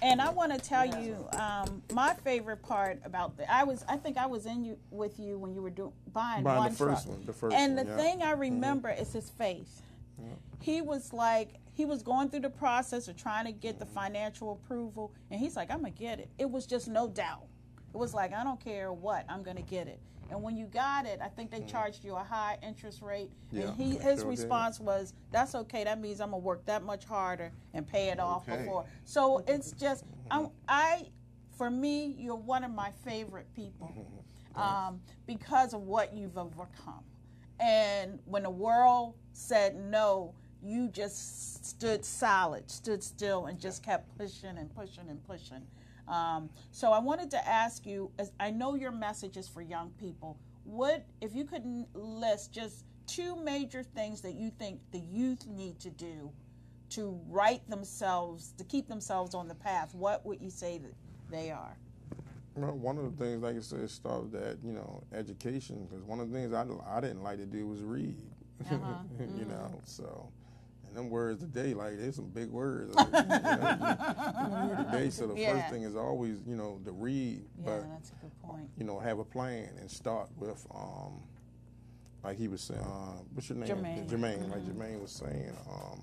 And I want to tell you, um, my favorite part about the, I was, I think I was in you with you when you were doing buying, Buying the first truck. one, the first and one, the yeah. thing I remember is his faith. He was like, he was going through the process of trying to get the financial approval, and he's like, I'm gonna get it. It was just no doubt. It was like, I don't care what, I'm gonna get it. And when you got it, I think they charged you a high interest rate. Yeah, and he, his sure did. response was, "That's okay. That means I'm gonna work that much harder and pay it off Okay. before." So it's just, I'm, I, for me, you're one of my favorite people um, because of what you've overcome. And when the world said no, you just stood solid, stood still, and just kept pushing and pushing and pushing. Um, so I wanted to ask you, as I know your message is for young people. What if you could list just two major things that you think the youth need to do to right themselves, to keep themselves on the path? What would you say that they are? Well, one of the things, like I said, start with that, you know, education. Because one of the things I, I didn't like to do was read. Uh-huh. you know, so them words today, like there's some big words. you know, you- today, so the Yeah. first thing is always, you know, to read, Yeah, but that's a good point. you know, have a plan and start with, um, like he was saying, uh, what's your name? Jermaine. Jermaine, like Jermaine was saying, um,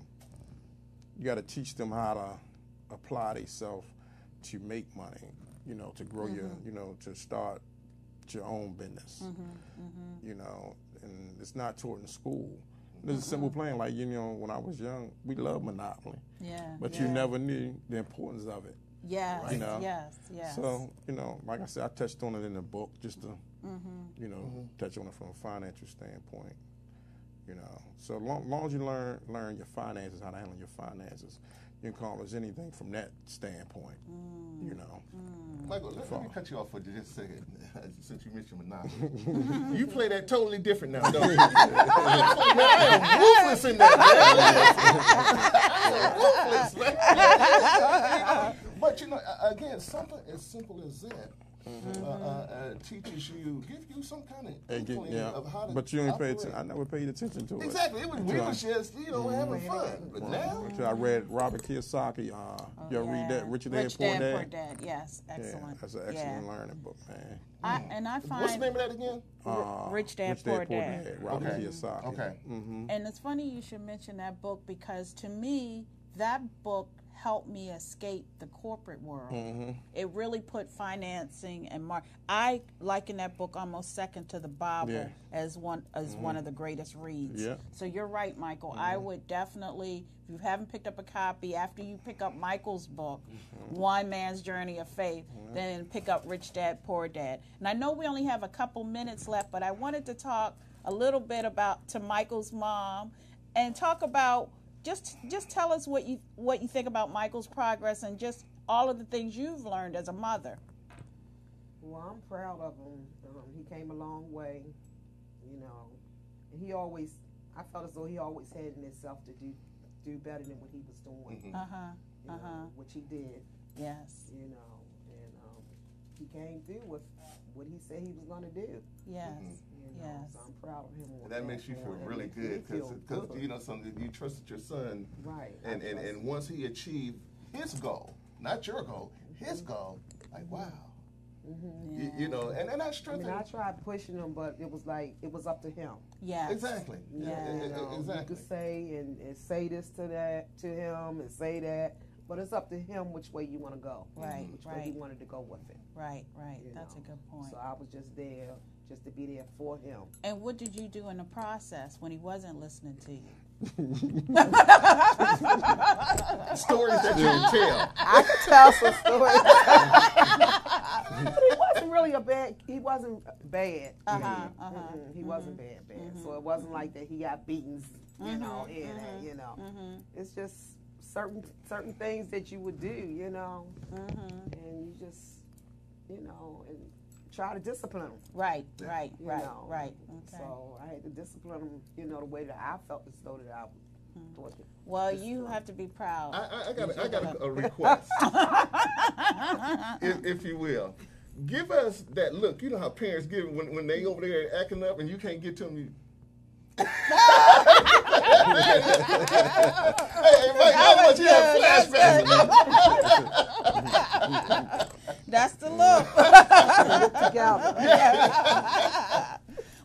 you got to teach them how to apply themselves to make money, you know, to grow your, you know, to start your own business, you know, and it's not taught in school. There's a simple plan, like, you know, when I was young, we loved Monopoly, Yeah. but yeah. you never knew the importance of it. Yes. you know. Yes. Yes. So, you know, like I said, I touched on it in the book just to, mm-hmm. you know, mm-hmm. touch on it from a financial standpoint. You know, so long, long as you learn learn your finances, how to handle your finances, you can call us anything from that standpoint. Mm. You know, mm. Michael, let, let me cut you off for just a second, since you mentioned Monopoly. you play that totally different now, don't you? man, I am ruthless in that. Man. I ruthless, but you know, again, something as simple as that uh, uh, uh, teaches you, give you some kind of And get- yeah. of how to. But you ain't paid operate. attention. I never paid attention to it. Exactly, it was, we was just you know having fun, but now. until I read Robert Kiyosaki. Uh, you ever read that? Rich Dad, Oh, Rich Poor Dad, Dad. Poor Dad. Yes, excellent. Yeah, that's an excellent learning book, man. I, and I find What's the name of that again? Uh, Rich Dad, Poor Dad. Robert Okay. Kiyosaki. Okay. And it's funny you should mention that book because to me, that book helped me escape the corporate world. Mm-hmm. It really put financing and mar- I liken that book almost second to the Bible Yeah. as one as one mm-hmm. of the greatest reads. Yeah. So you're right, Michael. I mm-hmm. would definitely, if you haven't picked up a copy, after you pick up Michael's book, mm-hmm. One Man's Journey of Faith, then pick up Rich Dad Poor Dad. And I know we only have a couple minutes left, but I wanted to talk a little bit about to Michael's mom and talk about just just tell us what you what you think about Michael's progress and just all of the things you've learned as a mother. Well, I'm proud of him. Um, he came a long way, you know. He always, I felt as though he always had in himself to do do better than what he was doing, Uh huh. Uh huh. which he did, Yes. you know. And um, he came through with what he said he was going to do. Yes. You know, Yes. so I'm proud of him. And that makes you feel really good feel because you know something you trusted your son, right. And and, and once he achieved his goal, not your goal, his goal, like wow, Mhm. you, you know, and and I strengthened. mean, I tried pushing him, but it was like it was up to him. Yeah, Exactly. You Yeah, know, e- e- You could say and, and say this to that to him and say that, but it's up to him which way you want to go. Right, Which way right. he wanted to go with it. Right. Right. you That's a good point. So I was just there, just to be there for him. And what did you do in the process when he wasn't listening to you? Stories that you can tell. I could tell some stories. but he wasn't really a bad. He wasn't bad. Uh huh. Uh huh. Mm-mm, he wasn't bad, bad. So it wasn't like that. He got beatings, you know, Mm-hmm. and that, you know. It's just certain certain things that you would do, you know, Mm-hmm. and you just, you know, and try to discipline them. Right. Right. You Right. know. Right. Okay. So I had to discipline them, you know, the way that I felt as though that I was. well, you have to be proud. I, I, I got a, I got a, a request, if, if you will. Give us that look. You know how parents give it when, when they over there acting up and you can't get to them. You... hey, hey, Mike, how much you have flashbacks? That's the look. Together.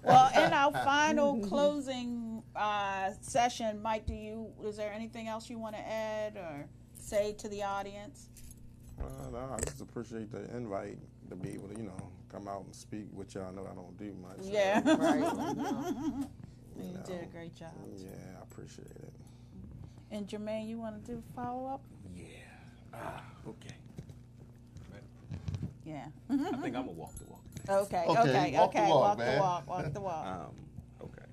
well, in our final closing uh, session, Mike, do you is there anything else you want to add or say to the audience? Uh, no, I just appreciate the invite to be able to, you know, come out and speak, which y'all know I don't do much. so, Yeah. right. You know, did a great job. Yeah, I appreciate it. And Jermaine, you want to do follow up? Yeah. Ah, okay. Yeah. I think I'm gonna walk the walk. Okay. Okay, Okay. walk the Okay. walk, Walk the walk. Walk the walk. Um, okay.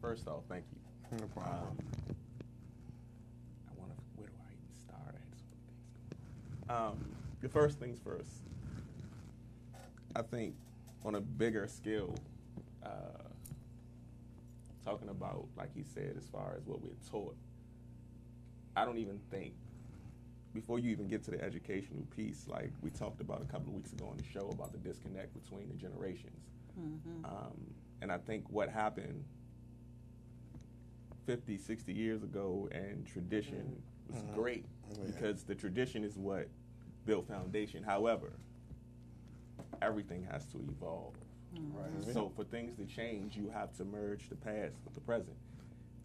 First off, thank you. No problem. Um, I want to. Where do I even start? I had so many things going. Um, the first things first. I think on a bigger scale, uh, talking about like he said, as far as what we're taught, I don't even think before you even get to the educational piece, like we talked about a couple of weeks ago on the show about the disconnect between the generations. Mm-hmm. Um, and I think what happened 50, 60 years ago and tradition was mm-hmm. great oh, Yeah. because the tradition is what built foundation. However, everything has to evolve. Right. Mm-hmm. So for things to change, you have to merge the past with the present.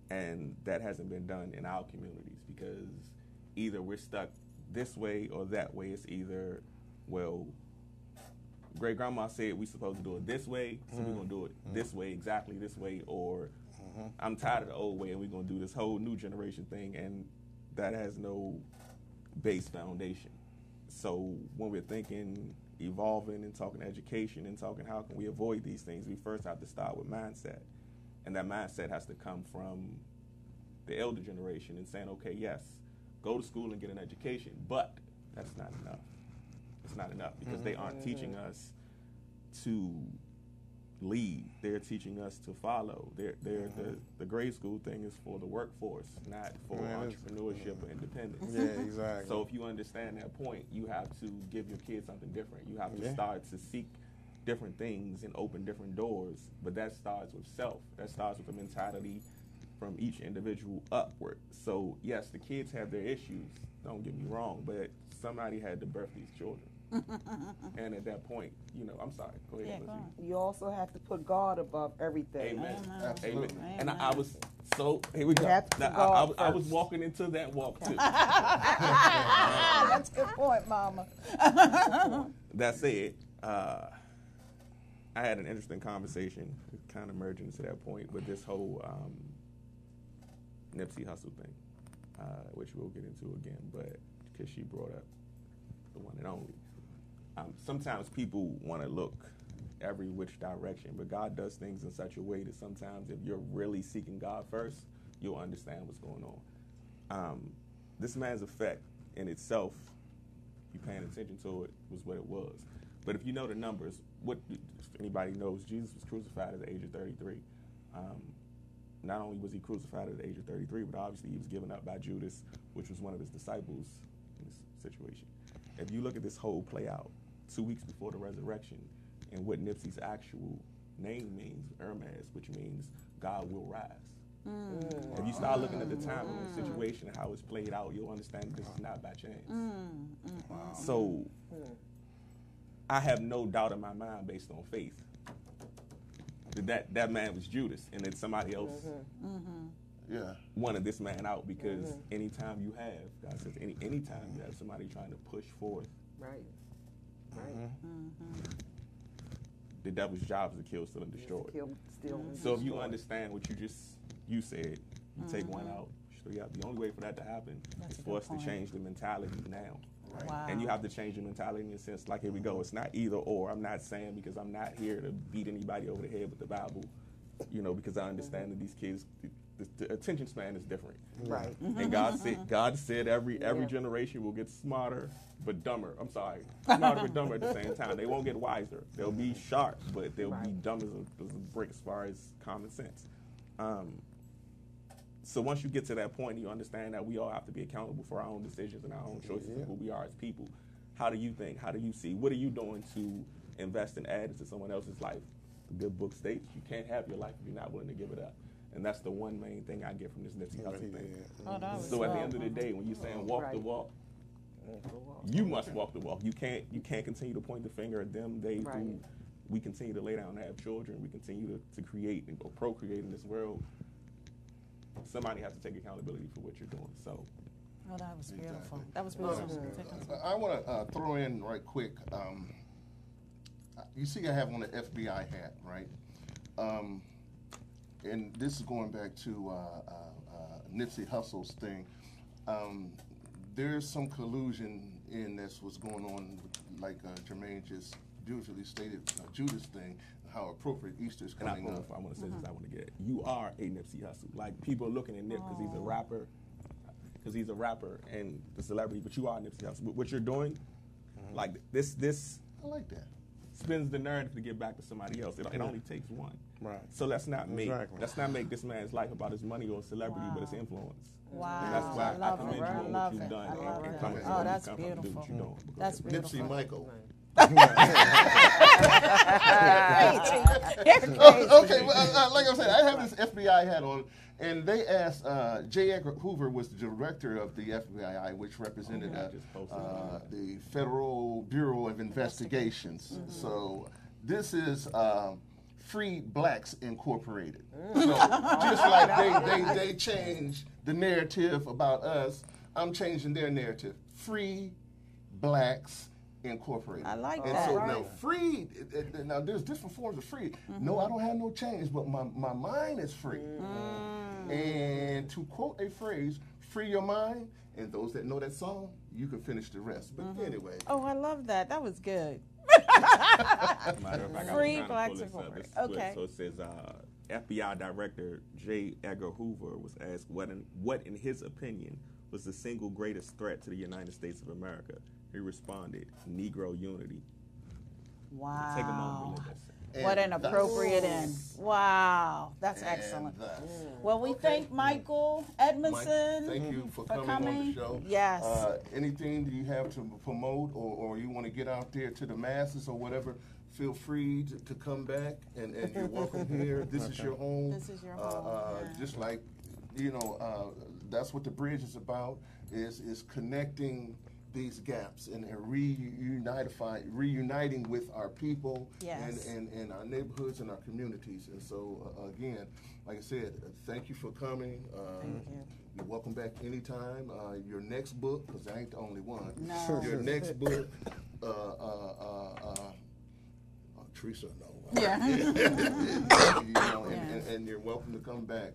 And that hasn't been done in our communities because either we're stuck this way or that way. It's either, well, great grandma said we supposed to do it this way, so we're gonna do it mm-hmm. this way, exactly this way, or mm-hmm. I'm tired of the old way and we're gonna do this whole new generation thing and that has no base foundation. So when we're thinking evolving and talking education and talking how can we avoid these things, we first have to start with mindset. And that mindset has to come from the elder generation and saying, okay, yes, go to school and get an education, but that's not enough. It's not enough because they aren't mm-hmm. teaching us to lead. They're teaching us to follow. They're, they're, the, the grade school thing is for the workforce, not for Yeah, it is. entrepreneurship or independence. Yeah, exactly. So if you understand that point, you have to give your kids something different. You have to Yeah. start to seek different things and open different doors. But that starts with self. That starts with the mentality from each individual upward. So yes, the kids have their issues. Don't get me wrong, but somebody had to birth these children. and at that point, you know, I'm sorry. Go ahead. Yeah, go. You also have to put God above everything. Amen. Absolutely. Amen. And I, I was so here we go. have to Now, I, I was- I was walking into that walk too. That's a good point, Mama. that said, uh, I had an interesting conversation, kind of merging to that point, with this whole um, Nipsey Hussle thing, uh, which we'll get into again, but because she brought up the one and only. Um, sometimes people want to look every which direction, but God does things in such a way that sometimes if you're really seeking God first, you'll understand what's going on. Um, this man's effect in itself, you're paying attention to it, was what it was. But if you know the numbers, what if anybody knows, Jesus was crucified at the age of 33. Um, not only was he crucified at the age of 33, but obviously he was given up by Judas, which was one of his disciples in this situation. If you look at this whole play out, two weeks before the resurrection, and what Nipsey's actual name means, Ermias, which means God will rise. Mm. If you start looking at the time and the mm. situation and how it's played out, you'll understand this is not by chance. Mm, so I have no doubt in my mind based on faith that that, that man was Judas and that somebody else mm-hmm. Mm-hmm. Yeah. wanted this man out because mm-hmm. anytime you have, God says, any anytime you have somebody trying to push forth, Right. Right. the devil's job is to kill, steal, and destroy. Kill, steal, and So if you destroy. understand what you just you said, you take one out. So yeah, the only way for that to happen That's is a for good us point. to change the mentality now. Wow. And you have to change your mentality in a sense, like here we go. It's not either or. I'm not saying because I'm not here to beat anybody over the head with the Bible, you know, because I mm-hmm. understand that these kids, the, the, the attention span is different. Right. And mm-hmm. God mm-hmm. said, God said every every Yeah. generation will get smarter but dumber. I'm sorry, smarter but dumber at the same time. They won't get wiser. They'll be sharp, but they'll be dumb as a, as a brick as far as common sense. Um, so once you get to that point, you understand that we all have to be accountable for our own decisions and our own choices and who we are as people. How do you think? How do you see? What are you doing to invest and add into someone else's life? The good book states you can't have your life if you're not willing to give it up. And that's the one main thing I get from this Nipsey Hussle thing. Oh, that was So at the end of the day, when you're saying walk the walk, you must walk the walk. You can't you can't continue to point the finger at them. They Right. do. We continue to lay down and have children. We continue to, to create and or procreate in this world. Somebody has to take accountability for what you're doing. So Oh, that was beautiful. That was beautiful. Take us- I want to uh, throw in right quick. Um, you see, I have on the FBI hat, right? Um, and this is going back to uh, uh, uh, Nipsey Hussle's thing. Um, there's some collusion in this what's going on, like uh, Jermaine just beautifully stated, uh, Judas thing, how appropriate Easter's and I, coming up. I want to say this. I mm-hmm. want to get. It. You are a Nipsey Hussle. Like people are looking at Nip because he's a oh. rapper, because he's a rapper and the celebrity. But you are Nipsey Hussle. What- What you're doing, mm-hmm. like this, this I like that. spins the narrative to get back to somebody else. It, it only takes one. Right. So let's not make Exactly. let's not make this man's life about his money or celebrity, but his influence. Wow. And that's why I I, love commend it. you I on love what you've it. done and, and Oh, that's where you come from, do what you're beautiful. That's beautiful. Nipsey Michael. Crazy. Oh, okay, well, uh, like I said, I have this FBI hat on, and they asked uh, J. Edgar Hoover was the director of the FBI, which represented Okay. uh, uh, the Federal Bureau of Investigations. So this is um, Free Blacks Incorporated. So just like they, they, they changed the narrative about us, I'm changing their narrative. Free Blacks Incorporated. I like and that. so Right. now free it- it- now there's different forms of free no i mm-hmm. don't have no chains but my, my mind is free mm. and to quote a phrase free your mind and those that know that song you can finish the rest but mm-hmm. anyway Oh, I love that. That was good. Fact, Free trying to Blacks pull this up. Incorporated. It's split. Okay. So it says uh, FBI Director J. Edgar Hoover was asked what, in, what, in his opinion, was the single greatest threat to the United States of America. He responded, Negro unity. Wow. Take a moment to listen. What an appropriate end. Wow. That's and excellent. thus. Well, we Okay. thank Michael Mike, Edmondson. thank you for, for coming, on the show. Yes. Uh, anything that you have to promote or, or you want to get out there to the masses or whatever, feel free to, to come back and, and you're welcome here. This is your home. This is your Uh, home, uh, yeah. Just like, you know, uh, that's what the bridge is about, is, is connecting these gaps and, and reunify, reuniting with our people Yes. and, and, and our neighborhoods and our communities. And so, uh, again, like I said, uh, thank you for coming. Um, Thank you. You're welcome back anytime. Uh, your next book, because I ain't the only one. No. Your next book, uh, uh, uh, uh, uh, Teresa, no. Yeah. you know, and, Yeah. and, and you're welcome to come back.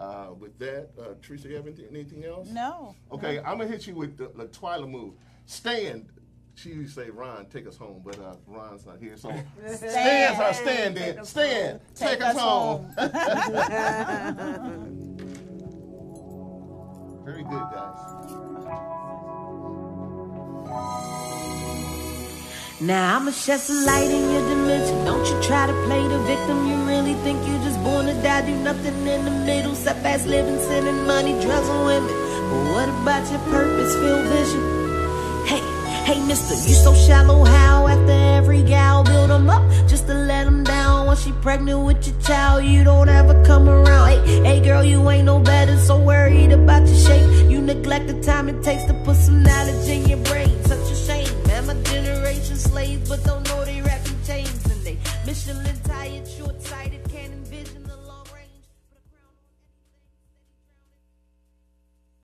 Uh, with that, uh, Teresa, you have anything, anything else? No. Okay, I'm gonna hit you with the, the Twyla move. Stand. She used to say, "Ron, take us home," but uh, Ron's not here, so stand. our stand. Then stand. Take, us, home. Very good, guys. Now I'ma shed some light in your dimension. Don't you try to play the victim. You really think you just born to die, do nothing in the middle. Set fast living, sending money, drugs, and women. But what about your purpose, field vision? Hey, hey, mister, you so shallow. How after every gal build them up just to let them down? Once she pregnant with your child, you don't ever come around. Hey, hey, girl, you ain't no better, so worried about your shape. You neglect the time it takes to put some knowledge in your brain. Such a shame, man. My generation slaves, but don't know they rapping chains and they Michelin tired, short sighted.